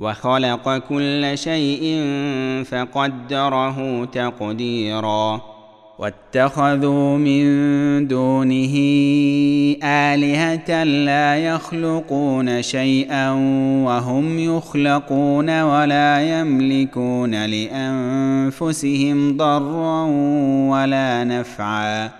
وخلق كل شيء فقدره تقديرا. واتخذوا من دونه آلهة لا يخلقون شيئا وهم يخلقون ولا يملكون لأنفسهم ضرا ولا نفعا.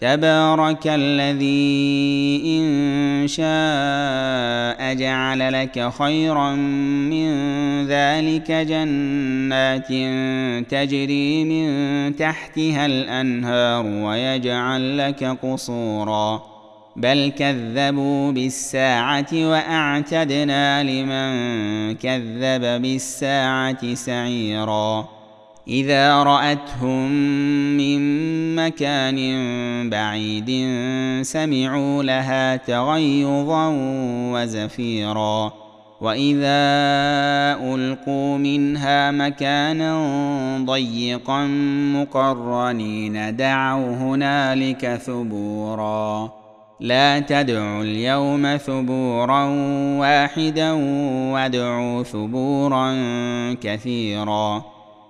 تبارك الذي إن شاء جعل لك خيرا من ذلك جنات تجري من تحتها الأنهار ويجعل لك قصورا. بل كذبوا بالساعة وأعتدنا لمن كذب بالساعة سعيرا. إذا رأتهم من مكان بعيد سمعوا لها تغيظا وزفيرا. وإذا ألقوا منها مكانا ضيقا مقرنين دعوا هنالك ثبورا. لا تدعوا اليوم ثبورا واحدا وادعوا ثبورا كثيرا.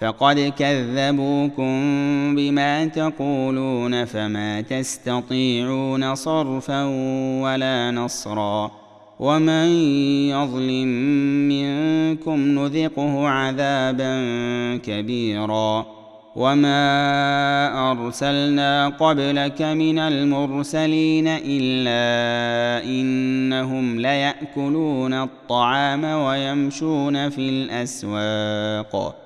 فقد كذبوكم بما تقولون فما تستطيعون صرفا ولا نصرا ومن يظلم منكم نذقه عذابا كبيرا وما أرسلنا قبلك من المرسلين إلا إنهم ليأكلون الطعام ويمشون في الأسواق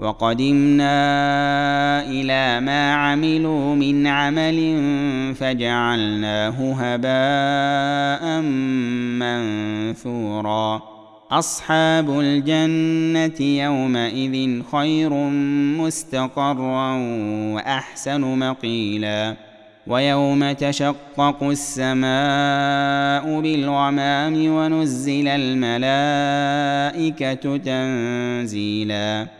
وقدمنا إلى ما عملوا من عمل فجعلناه هباء منثورا. أصحاب الجنة يومئذ خير مستقرا وأحسن مقيلا. ويوم تشقق السماء بالغمام ونزل الملائكة تنزيلا.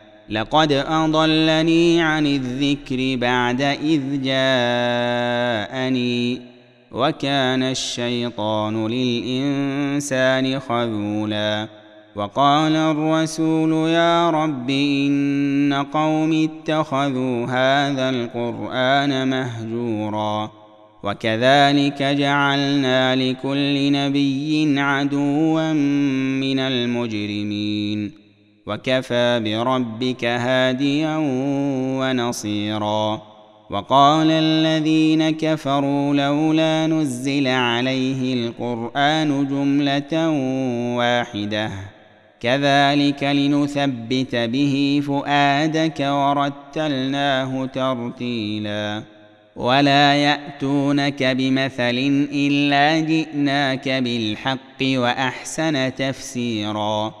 لقد أضلني عن الذكر بعد إذ جاءني وكان الشيطان للإنسان خذولا. وقال الرسول يا رب إن قوم اتخذوا هذا القرآن مهجورا. وكذلك جعلنا لكل نبي عدوا من المجرمين. وكفى بربك هاديا ونصيرا. وقال الذين كفروا لولا نزل عليه القرآن جملة واحدة. كذلك لنثبت به فؤادك ورتلناه ترتيلا. ولا يأتونك بمثل إلا جئناك بالحق وأحسن تفسيرا.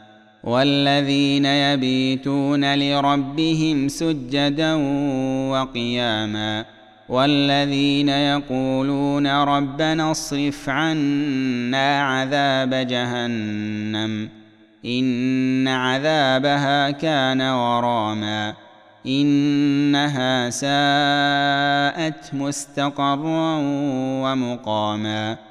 والذين يبيتون لربهم سجدا وقياما والذين يقولون ربنا اصرف عنا عذاب جهنم إن عذابها كان غراما إنها ساءت مستقرا ومقاما